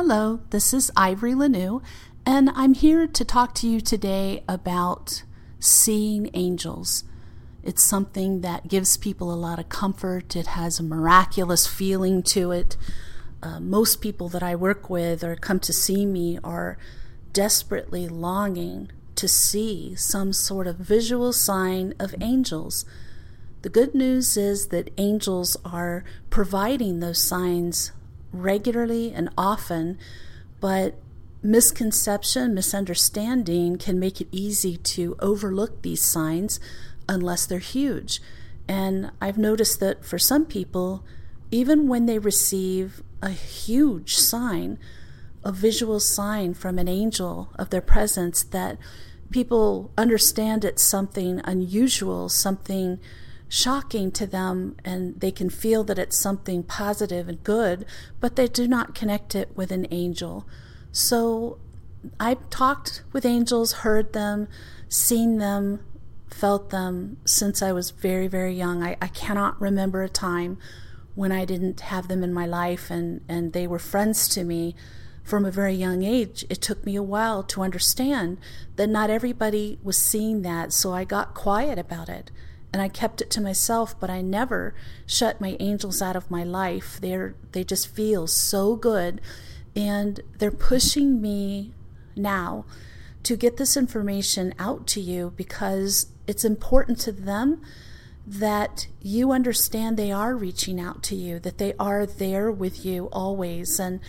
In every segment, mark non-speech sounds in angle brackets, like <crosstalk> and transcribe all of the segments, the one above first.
Hello, this is Ivory LaNoue, and I'm here to talk to you today about seeing angels. It's something that gives people a lot of comfort. It has a miraculous feeling to it. Uh, most people that I work with or come to see me are desperately longing to see some sort of visual sign of angels. The good news is that angels are providing those signs regularly and often, but misconception, misunderstanding can make it easy to overlook these signs unless they're huge. And I've noticed that for some people, even when they receive a huge sign, a visual sign from an angel of their presence, that people understand it's something unusual, something shocking to them and they can feel that it's something positive and good, but they do not connect it with an angel. So I've talked with angels, heard them, seen them, felt them since I was very, very young. I, I cannot remember a time when I didn't have them in my life and, and they were friends to me from a very young age. It took me a while to understand that not everybody was seeing that, so I got quiet about it and I kept it to myself, but I never shut my angels out of my life. They're they just feel so good and they're pushing me now to get this information out to you because it's important to them that you understand they are reaching out to you, that they are there with you always and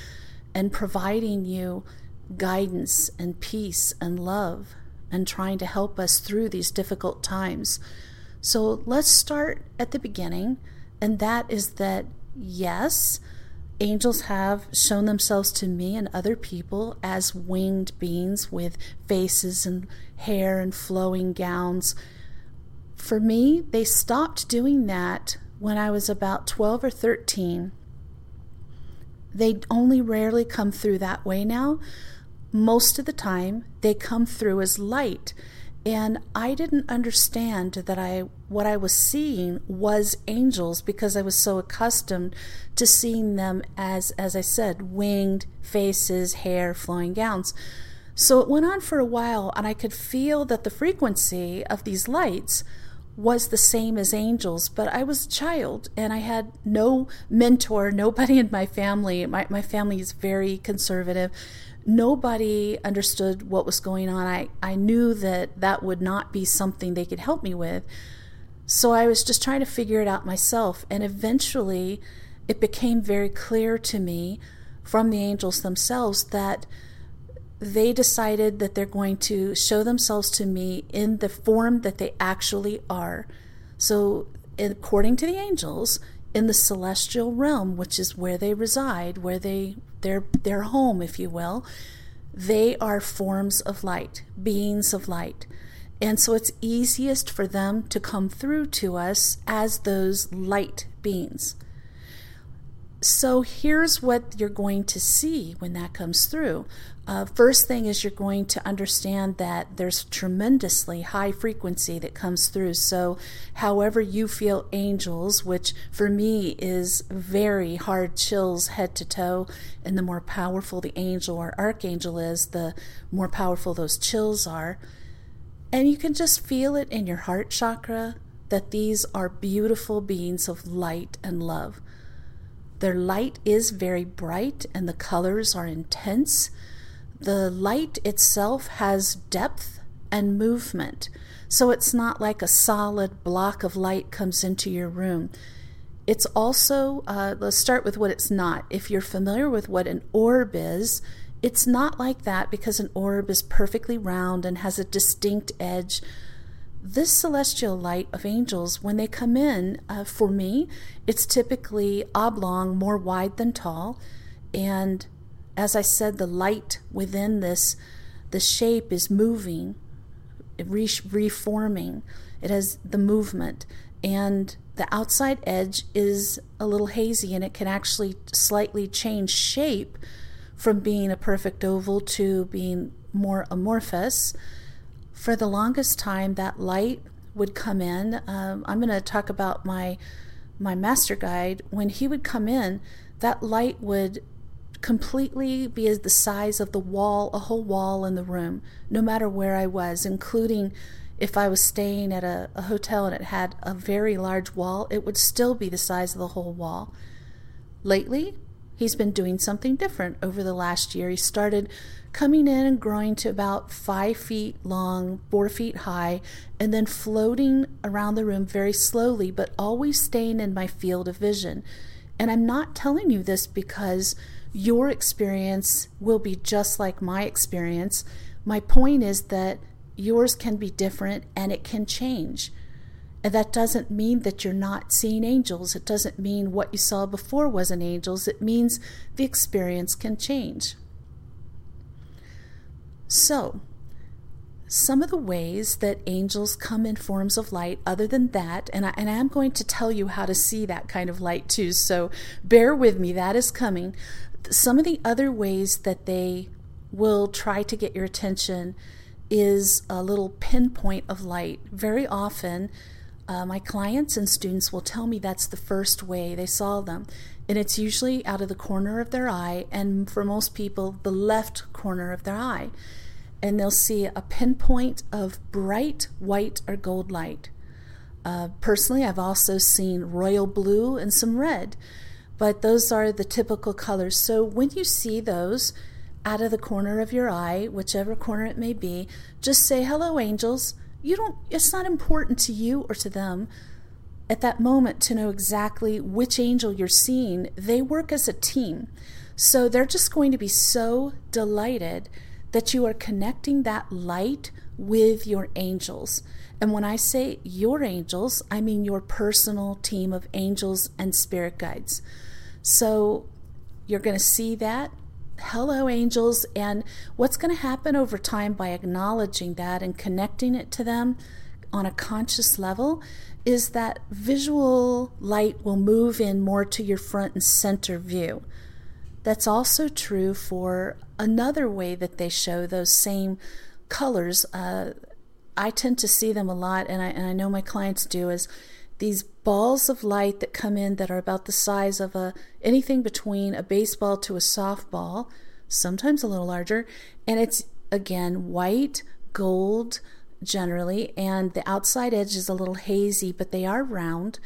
and providing you guidance and peace and love and trying to help us through these difficult times. So let's start at the beginning, and that is that yes, angels have shown themselves to me and other people as winged beings with faces and hair and flowing gowns. For me, they stopped doing that when I was about 12 or 13. They only rarely come through that way now. Most of the time, they come through as light and I didn't understand that I what I was seeing was angels because I was so accustomed to seeing them as as I said winged faces, hair, flowing gowns. So it went on for a while and I could feel that the frequency of these lights was the same as angels, but I was a child and I had no mentor, <laughs> nobody in my family. My, my family is very conservative nobody understood what was going on. I, I knew that that would not be something they could help me with. So I was just trying to figure it out myself. And eventually, it became very clear to me from the angels themselves that they decided that they're going to show themselves to me in the form that they actually are. So, according to the angels, in the celestial realm, which is where they reside, where they their their home, if you will, they are forms of light, beings of light. And so it's easiest for them to come through to us as those light beings. So here's what you're going to see when that comes through. Uh, first thing is you're going to understand that there's tremendously high frequency that comes through. So, however you feel angels, which for me is very hard chills head to toe, and the more powerful the angel or archangel is, the more powerful those chills are. And you can just feel it in your heart chakra that these are beautiful beings of light and love. Their light is very bright and the colors are intense. The light itself has depth and movement. So it's not like a solid block of light comes into your room. It's also, uh, let's start with what it's not. If you're familiar with what an orb is, it's not like that because an orb is perfectly round and has a distinct edge this celestial light of angels, when they come in, uh, for me, it's typically oblong, more wide than tall. And as I said, the light within this, the shape is moving, re- reforming. It has the movement. And the outside edge is a little hazy and it can actually slightly change shape from being a perfect oval to being more amorphous for the longest time, that light would come in. Um, I'm going to talk about my my master guide. When he would come in, that light would completely be the size of the wall, a whole wall in the room, no matter where I was, including if I was staying at a, a, hotel and it had a very large wall, it would still be the size of the whole wall. Lately, he's been doing something different over the last year. He started coming in and growing to about five feet long, four feet high, and then floating around the room very slowly, but always staying in my field of vision. And I'm not telling you this because your experience will be just like my experience. My point is that yours can be different and it can change. And that doesn't mean that you're not seeing angels. It doesn't mean what you saw before wasn't angels. It means the experience can change. So, some of the ways that angels come in forms of light, other than that, and I, and I am going to tell you how to see that kind of light too, so bear with me, that is coming. Some of the other ways that they will try to get your attention is a little pinpoint of light. Very often, uh, my clients and students will tell me that's the first way they saw them. And it's usually out of the corner of their eye, and for most people, the left corner of their eye. And they'll see a pinpoint of bright white or gold light. Uh, personally, I've also seen royal blue and some red, but those are the typical colors. So when you see those, out of the corner of your eye, whichever corner it may be, just say, Hello, angels. You don't, it's not important to you or to them at that moment to know exactly which angel you're seeing. They work as a team. So they're just going to be so delighted that you are connecting that light with your angels. And when I say your angels, I mean your personal team of angels and spirit guides. So you're going to see that hello, angels. And what's going to happen over time by acknowledging that and connecting it to them on a conscious level is that visual light will move in more to your front and center view. That's also true for another way that they show those same colors. Uh, I tend to see them a lot, and I, and I know my clients do, is these balls of light that come in that are about the size of a anything between a baseball to a softball, sometimes a little larger, and it's again white, gold generally, and the outside edge is a little hazy, but they are round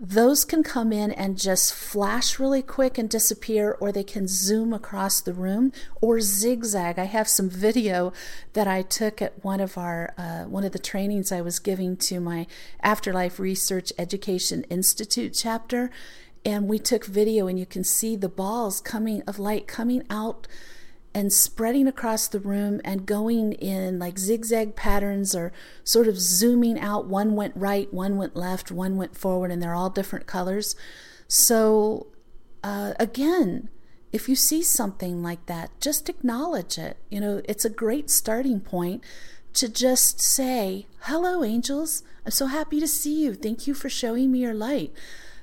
those can come in and just flash really quick and disappear, or they can zoom across the room or zigzag. I have some video that I took at one of our uh, one of the trainings I was giving to my Afterlife Research Education Institute chapter, and we took video, and you can see the balls coming of light coming out and spreading across the room and going in like zigzag patterns or sort of zooming out. One went right, one went left, one went forward, and they're all different colors. So, uh, again, if you see something like that, just acknowledge it. You know, it's a great starting point to just say, Hello, angels. I'm so happy to see you. Thank you for showing me your light.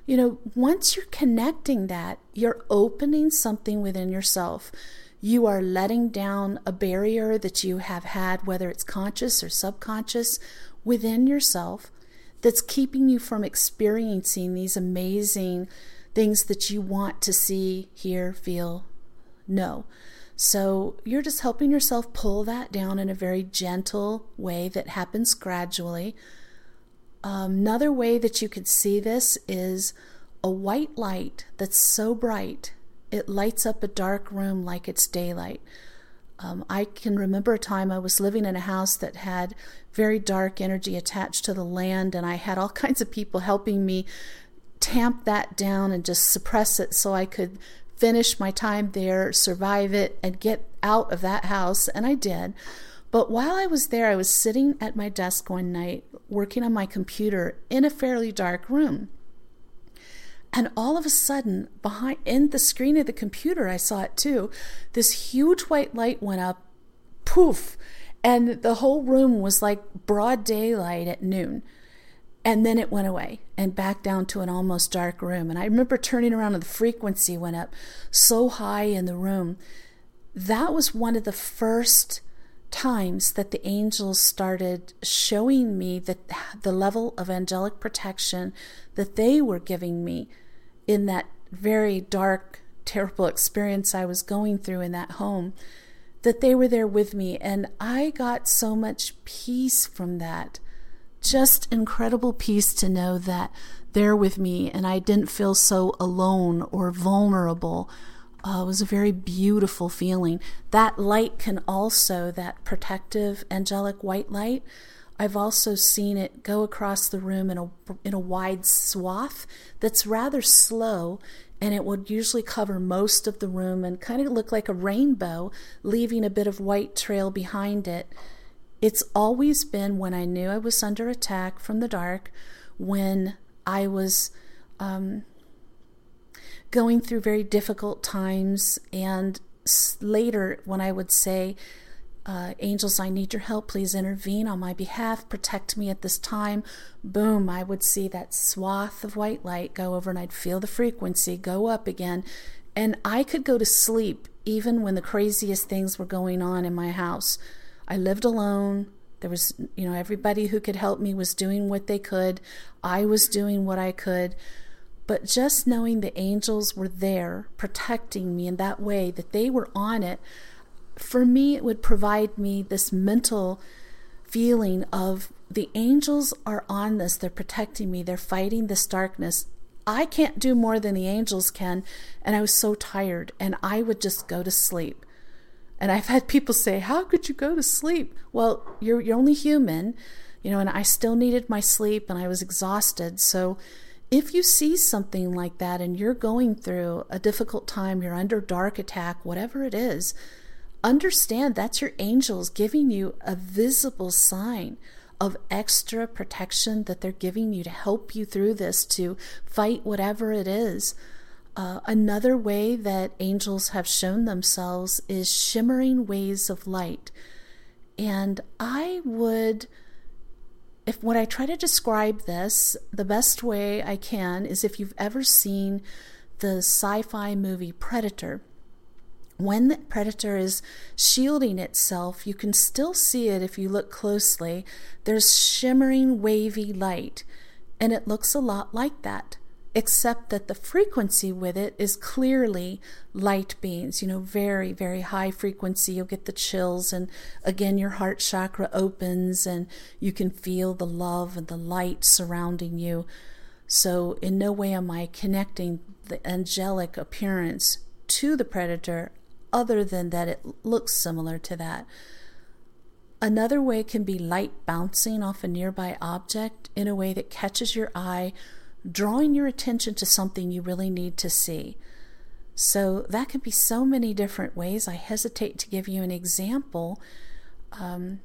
You know, once you're connecting that, you're opening something within yourself you are letting down a barrier that you have had, whether it's conscious or subconscious, within yourself that's keeping you from experiencing these amazing things that you want to see, hear, feel, know. So you're just helping yourself pull that down in a very gentle way that happens gradually. Um, another way that you could see this is a white light that's so bright it lights up a dark room like it's daylight. Um, I can remember a time I was living in a house that had very dark energy attached to the land, and I had all <laughs> kinds of people helping me tamp that down and just suppress it so I could finish my time there, survive it, and get out of that house. And I did. But while I was there, I was sitting at my desk one night working on my computer in a fairly dark room. And all of a sudden, behind in the screen of the computer, I saw it too. This huge white light went up, poof, and the whole room was like broad daylight at noon. And then it went away and back down to an almost dark room. And I remember turning around and the frequency went up so high in the room. That was one of the first times that the angels started showing me that the level of angelic protection that they were giving me in that very dark terrible experience I was going through in that home, that they were there with me. And I got so much peace from that. Just incredible peace to know that they're with me and I didn't feel so alone or vulnerable. Uh, it was a very beautiful feeling. That light can also, that protective angelic white light, I've also seen it go across the room in a in a wide swath that's rather slow and it would usually cover most of the room and kind of look like a rainbow leaving a bit of white trail behind it. It's always been when I knew I was under attack from the dark, when I was um, going through very difficult times, and later when I would say, uh, angels, I need your help. Please intervene on my behalf. Protect me at this time. Boom, I would see that swath of white light go over and I'd feel the frequency go up again. And I could go to sleep even when the craziest things were going on in my house. I lived alone. There was, you know, everybody who could help me was doing what they could. I was doing what I could. But just knowing the angels were there protecting me in that way, that they were on it, for me, it would provide me this mental feeling of the angels are on this, they're protecting me, they're fighting this darkness. I can't do more than the angels can. And I was so tired, and I would just go to sleep. And I've had people say, How could you go to sleep? Well, you're, you're only human, you know, and I still needed my sleep and I was exhausted. So if you see something like that and you're going through a difficult time, you're under dark attack, whatever it is, understand that's your angels giving you a visible sign of extra protection that they're giving you to help you through this, to fight whatever it is. Uh, another way that angels have shown themselves is shimmering waves of light. And I would, if when I try to describe this, the best way I can is if you've ever seen the sci fi movie Predator when the predator is shielding itself, you can still see it if you look closely. There's shimmering, wavy light, and it looks a lot like that, except that the frequency with it is clearly light beams, you know, very, very high frequency. You'll get the chills, and again, your heart chakra opens, and you can feel the love and the light surrounding you. So, in no way am I connecting the angelic appearance to the predator other than that it looks similar to that. Another way can be light bouncing off a nearby object in a way that catches your eye, drawing your attention to something you really need to see. So that can be so many different ways. I hesitate to give you an example. Um,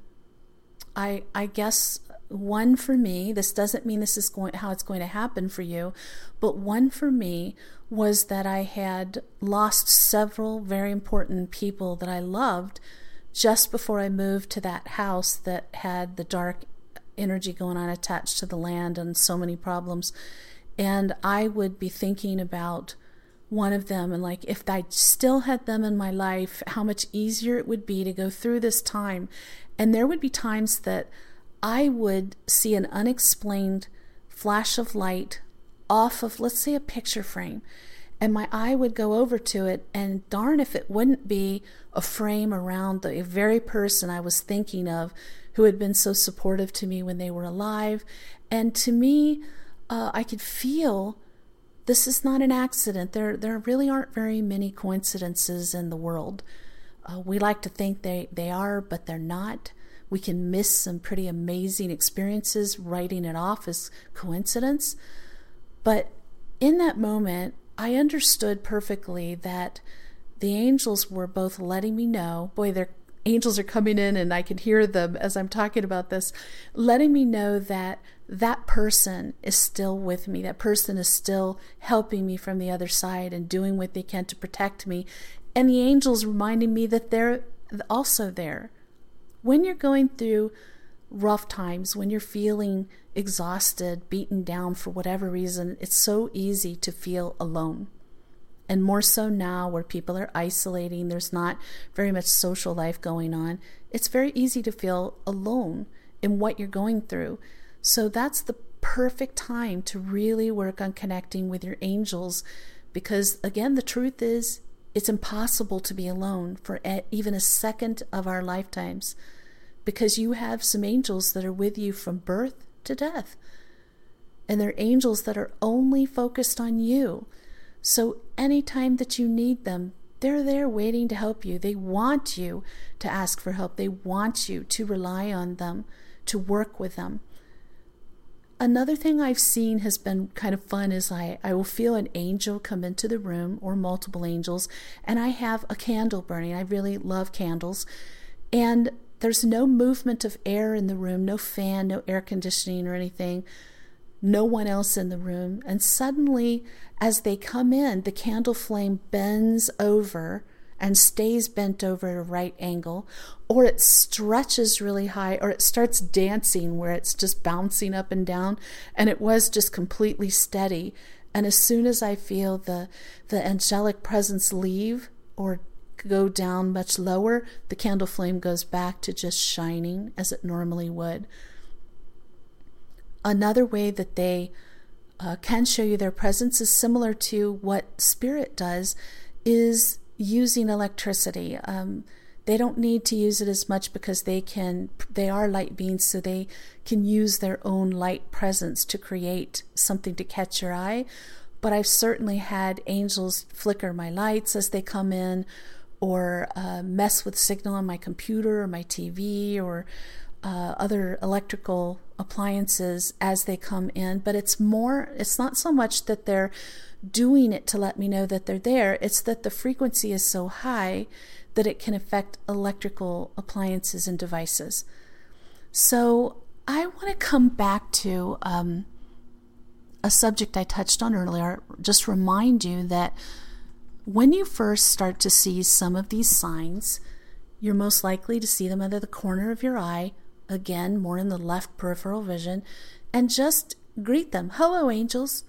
I I guess one for me. This doesn't mean this is going how it's going to happen for you, but one for me was that I had lost several very important people that I loved just before I moved to that house that had the dark energy going on attached to the land and so many problems. And I would be thinking about one of them and like if I still had them in my life, how much easier it would be to go through this time. And there would be times that I would see an unexplained flash of light off of, let's say, a picture frame, and my eye would go over to it, and darn if it wouldn't be a frame around the very person I was thinking of who had been so supportive to me when they were alive. And to me, uh, I could feel this is not an accident. There, there really aren't very many coincidences in the world. Uh, we like to think they, they are, but they're not. We can miss some pretty amazing experiences writing it off as coincidence. But in that moment, I understood perfectly that the angels were both letting me know, boy, their angels are coming in and I can hear them as I'm talking about this, letting me know that that person is still with me. That person is still helping me from the other side and doing what they can to protect me. And the angels reminding me that they're also there. When you're going through rough times, when you're feeling exhausted, beaten down for whatever reason, it's so easy to feel alone. And more so now, where people are isolating, there's not very much social life going on, it's very easy to feel alone in what you're going through. So that's the perfect time to really work on connecting with your angels Because again, the truth is, it's impossible to be alone for even a second of our lifetimes because you have some angels that are with you from birth to death. And they're angels that are only focused on you. So anytime that you need them, they're there waiting to help you. They want you to ask for help. They want you to rely on them, to work with them. Another thing I've seen has been kind of fun is I, I will feel an angel come into the room or multiple angels, and I have a candle burning. I really love candles. And there's no movement of air in the room, no fan, no air conditioning or anything, no one else in the room. And suddenly, as they come in, the candle flame bends over and stays bent over at a right angle, or it stretches really high, or it starts dancing where it's just bouncing up and down, and it was just completely steady. And as soon as I feel the the angelic presence leave or go down much lower, the candle flame goes back to just shining as it normally would. Another way that they uh, can show you their presence is similar to what spirit does, is using electricity. Um, they don't need to use it as much because they can they are light beings so they can use their own light presence to create something to catch your eye but i've certainly had angels flicker my lights as they come in or uh, mess with signal on my computer or my tv or uh, other electrical appliances as they come in but it's more it's not so much that they're doing it to let me know that they're there. It's that the frequency is so high that it can affect electrical appliances and devices. So I want to come back to um, a subject I touched on earlier. Just remind you that when you first start to see some of these signs, you're most likely to see them under the corner of your eye, again, more in the left peripheral vision, and just greet them. Hello, angels.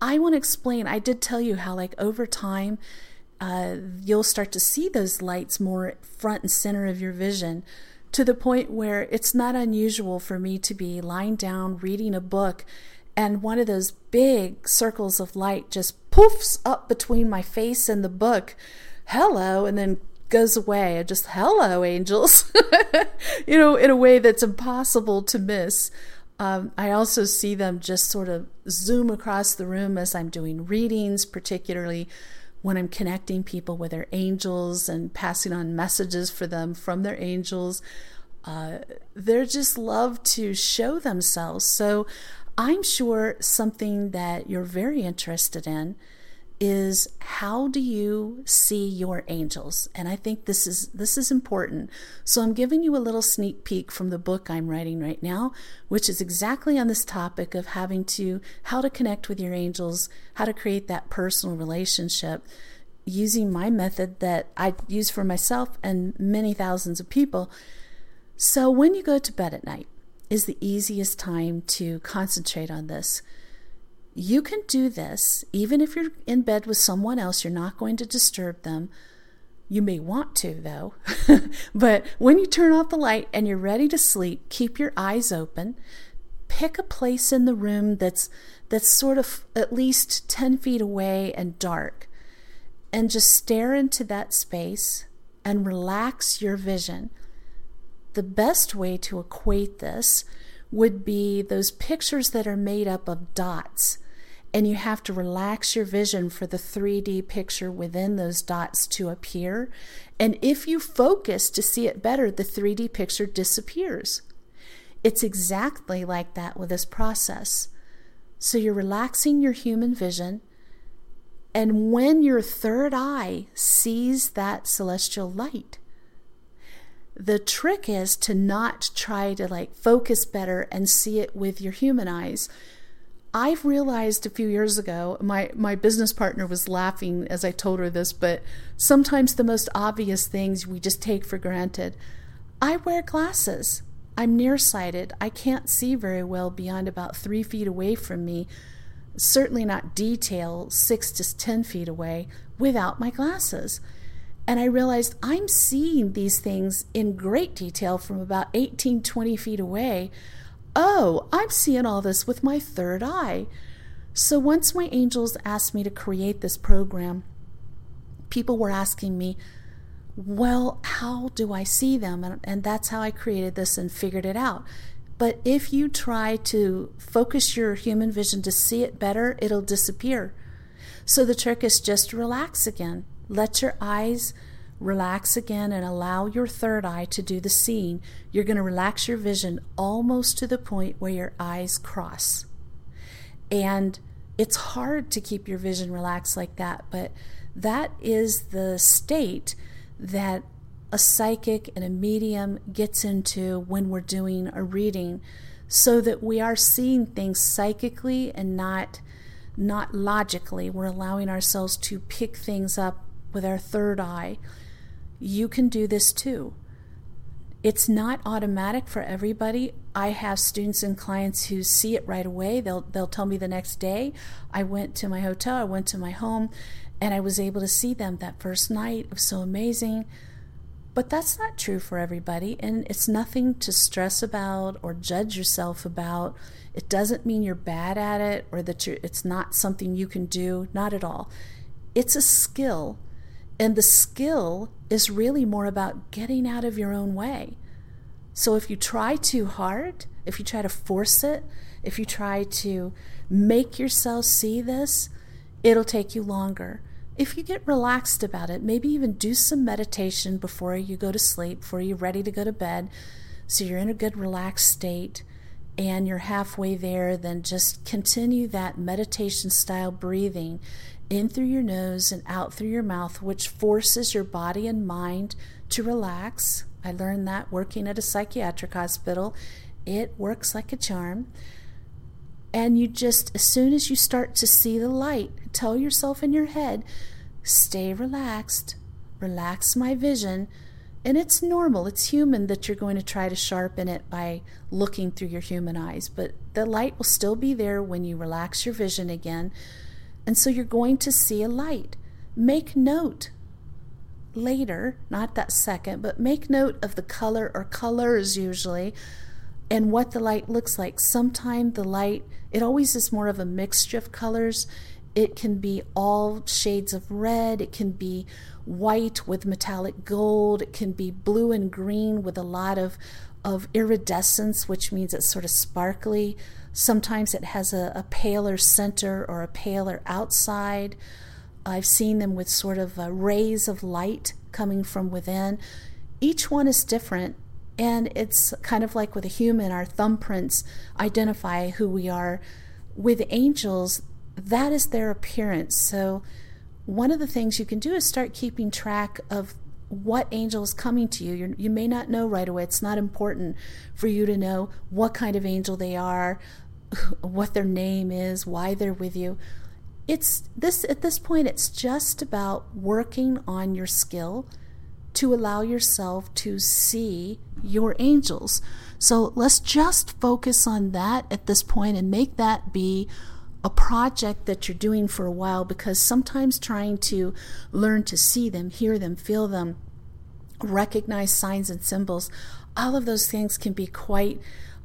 I want to explain. I did tell you how, like, over time, uh, you'll start to see those lights more front and center of your vision to the point where it's not unusual for me to be lying down reading a book and one of those big circles of light just poofs up between my face and the book. Hello, and then goes away. just, hello, angels. <laughs> you know, in a way that's impossible to miss. Um, I also see them just sort of zoom across the room as I'm doing readings, particularly when I'm connecting people with their angels and passing on messages for them from their angels. Uh, they're just love to show themselves. So I'm sure something that you're very interested in is how do you see your angels? And i think this is this is important. So i'm giving you a little sneak peek from the book i'm writing right now which is exactly on this topic of having to how to connect with your angels how to create that personal relationship using my method that i use for myself and many thousands of people. So when you go to bed at night is the easiest time to concentrate on this you can do this even if you're in bed with someone else, you're not going to disturb them. You may want to, though. <laughs> but when you turn off the light and you're ready to sleep, keep your eyes open. Pick a place in the room that's that's sort of at least 10 feet away and dark. And just stare into that space and relax your vision. The best way to equate this would be those pictures that are made up of dots and you have to relax your vision for the 3D picture within those dots to appear. And if you focus to see it better, the 3D picture disappears. It's exactly like that with this process. So you're relaxing your human vision. And when your third eye sees that celestial light, the trick is to not try to like focus better and see it with your human eyes I've realized a few years ago, my, my business partner was laughing as I told her this, but sometimes the most obvious things we just take for granted. I wear glasses. I'm nearsighted. I can't see very well beyond about three feet away from me, certainly not detail six to ten feet away, without my glasses. And I realized I'm seeing these things in great detail from about 18, 20 feet away oh, I'm seeing all this with my third eye. So once my angels asked me to create this program, people were asking me, well, how do I see them? And, and, that's how I created this and figured it out. But if you try to focus your human vision to see it better, it'll disappear. So the trick is just relax again. Let your eyes relax again and allow your third eye to do the seeing. You're going to relax your vision almost to the point where your eyes cross. And it's hard to keep your vision relaxed like that, but that is the state that a psychic and a medium gets into when we're doing a reading so that we are seeing things psychically and not not logically we're allowing ourselves to pick things up with our third eye you can do this too it's not automatic for everybody i have students and clients who see it right away they'll they'll tell me the next day i went to my hotel i went to my home and I was able to see them that first night. It was so amazing. But that's not true for everybody, and it's nothing to stress about or judge yourself about. It doesn't mean you're bad at it or that it's not something you can do, not at all. It's a skill, and the skill is really more about getting out of your own way. So if you try too hard, if you try to force it, if you try to make yourself see this, it'll take you longer if you get relaxed about it, maybe even do some meditation before you go to sleep, before you're ready to go to bed, so you're in a good relaxed state and you're halfway there, then just continue that meditation style breathing in through your nose and out through your mouth, which forces your body and mind to relax. I learned that working at a psychiatric hospital. It works like a charm. And you just, as soon as you start to see the light, tell yourself in your head, stay relaxed, relax my vision. And it's normal, it's human that you're going to try to sharpen it by looking through your human eyes, but the light will still be there when you relax your vision again. And so you're going to see a light. Make note later, not that second, but make note of the color or colors usually and what the light looks like. Sometimes the light, it always is more of a mixture of colors. It can be all shades of red, it can be white with metallic gold, it can be blue and green with a lot of, of iridescence, which means it's sort of sparkly. Sometimes it has a, a paler center or a paler outside. I've seen them with sort of uh, rays of light coming from within. Each one is different, and it's kind of like with a human, our thumbprints identify who we are. With angels, that is their appearance. So, one of the things you can do is start keeping track of what angel is coming to you. You're, you may not know right away. It's not important for you to know what kind of angel they are, what their name is, why they're with you. It's this at this point it's just about working on your skill to allow yourself to see your angels. So let's just focus on that at this point and make that be a project that you're doing for a while because sometimes trying to learn to see them, hear them, feel them, recognize signs and symbols, all of those things can be quite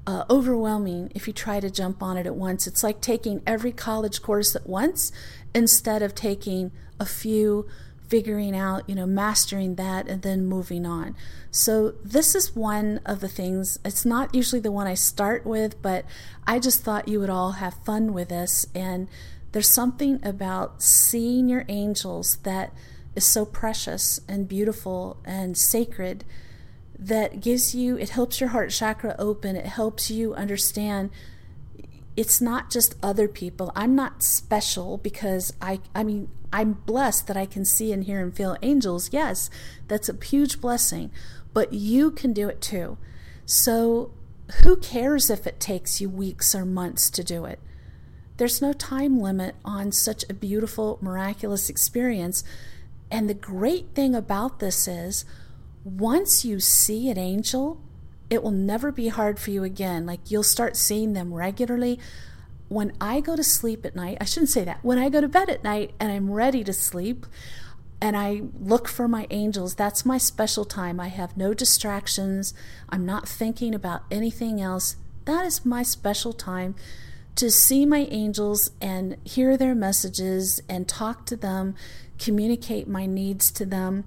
uh, overwhelming if you try to jump on it at once. It's like taking every college course at once instead of taking a few figuring out, you know, mastering that and then moving on. So, this is one of the things, it's not usually the one I start with, but I just thought you would all have fun with this. And there's something about seeing your angels that is so precious and beautiful and sacred that gives you, it helps your heart chakra open, it helps you understand it's not just other people. I'm not special because I I mean I'm blessed that I can see and hear and feel angels. Yes, that's a huge blessing, but you can do it too. So, who cares if it takes you weeks or months to do it? There's no time limit on such a beautiful, miraculous experience. And the great thing about this is once you see an angel, it will never be hard for you again. Like you'll start seeing them regularly when I go to sleep at night, I shouldn't say that, when I go to bed at night and I'm ready to sleep and I look for my angels, that's my special time. I have no distractions. I'm not thinking about anything else. That is my special time to see my angels and hear their messages and talk to them, communicate my needs to them.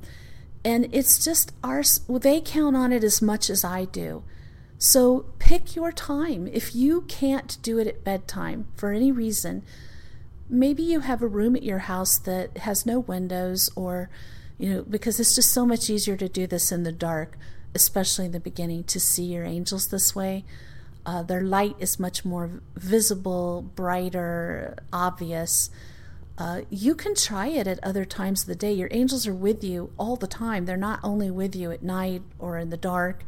And it's just our, they count on it as much as I do. So pick your time. If you can't do it at bedtime for any reason, maybe you have a room at your house that has no windows or you know because it's just so much easier to do this in the dark especially in the beginning to see your angels this way uh, their light is much more visible brighter obvious uh, you can try it at other times of the day your angels are with you all the time they're not only with you at night or in the dark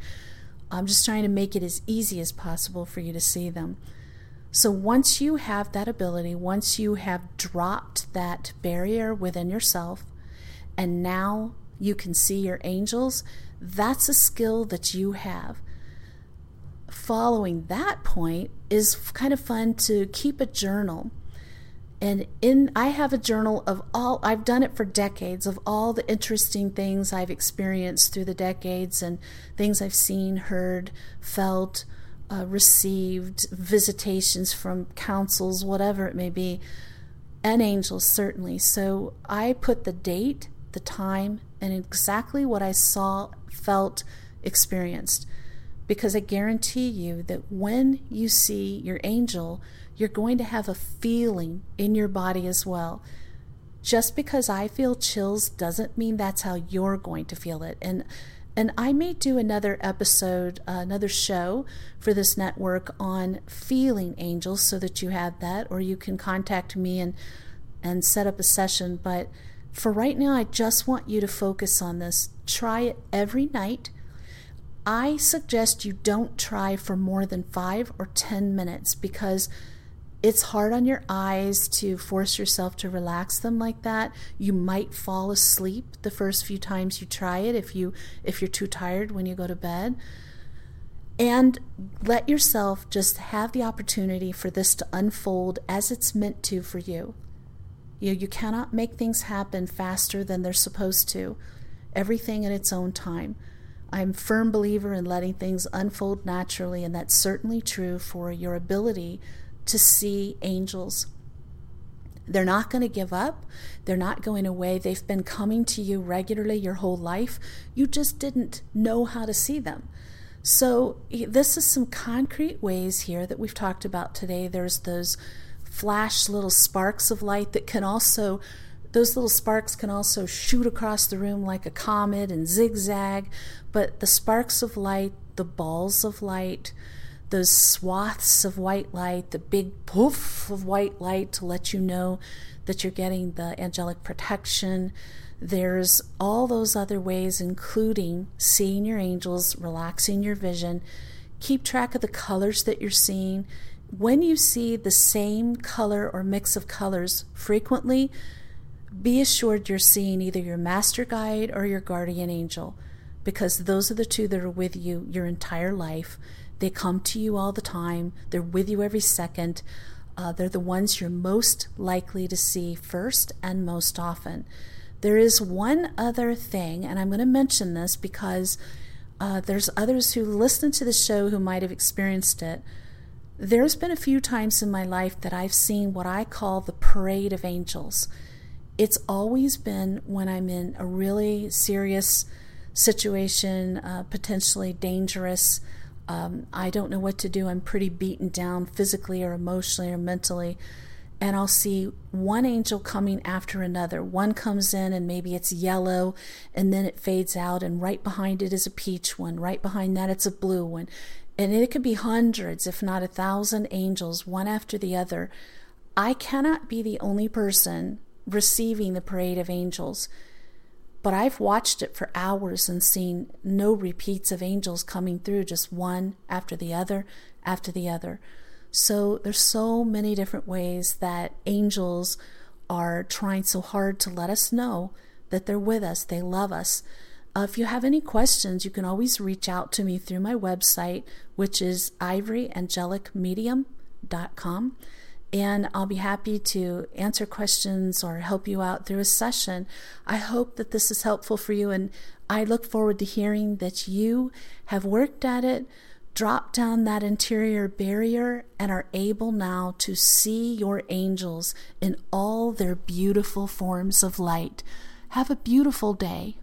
i'm just trying to make it as easy as possible for you to see them so once you have that ability, once you have dropped that barrier within yourself, and now you can see your angels, that's a skill that you have. Following that point is kind of fun to keep a journal. And in I have a journal of all I've done it for decades of all the interesting things I've experienced through the decades and things I've seen, heard, felt, uh, received visitations from councils, whatever it may be, and angels, certainly. So I put the date, the time, and exactly what I saw, felt, experienced. Because I guarantee you that when you see your angel, you're going to have a feeling in your body as well. Just because I feel chills doesn't mean that's how you're going to feel it. And and I may do another episode, uh, another show for this network on feeling angels so that you have that, or you can contact me and, and set up a session. But for right now, I just want you to focus on this. Try it every night. I suggest you don't try for more than five or 10 minutes because it's hard on your eyes to force yourself to relax them like that. You might fall asleep the first few times you try it if you if you're too tired when you go to bed. And let yourself just have the opportunity for this to unfold as it's meant to for you. You you cannot make things happen faster than they're supposed to. Everything in its own time I'm a firm believer in letting things unfold naturally, and that's certainly true for your ability to see angels. They're not going to give up. They're not going away. They've been coming to you regularly your whole life. You just didn't know how to see them. So, this is some concrete ways here that we've talked about today. There's those flash little sparks of light that can also, those little sparks can also shoot across the room like a comet and zigzag. But the sparks of light, the balls of light, those swaths of white light, the big poof of white light to let you know that you're getting the angelic protection. There's all those other ways, including seeing your angels, relaxing your vision. Keep track of the colors that you're seeing. When you see the same color or mix of colors frequently, be assured you're seeing either your master guide or your guardian angel, because those are the two that are with you your entire life they come to you all the time, they're with you every second. Uh, they're the ones you're most likely to see first and most often. There is one other thing, and I'm going to mention this because uh, there's others who listen to the show who might have experienced it. There's been a few times in my life that I've seen what I call the parade of angels. It's always been when I'm in a really serious situation, uh, potentially dangerous, um, I don't know what to do. I'm pretty beaten down physically or emotionally or mentally. And I'll see one angel coming after another. One comes in and maybe it's yellow and then it fades out, and right behind it is a peach one. Right behind that, it's a blue one. And it could be hundreds, if not a thousand angels, one after the other. I cannot be the only person receiving the parade of angels. But I've watched it for hours and seen no repeats of angels coming through, just one after the other after the other. So there's so many different ways that angels are trying so hard to let us know that they're with us, they love us. Uh, if you have any questions, you can always reach out to me through my website, which is ivoryangelicmedium.com and I'll be happy to answer questions or help you out through a session. I hope that this is helpful for you, and I look forward to hearing that you have worked at it, dropped down that interior barrier and are able now to see your angels in all their beautiful forms of light. Have a beautiful day.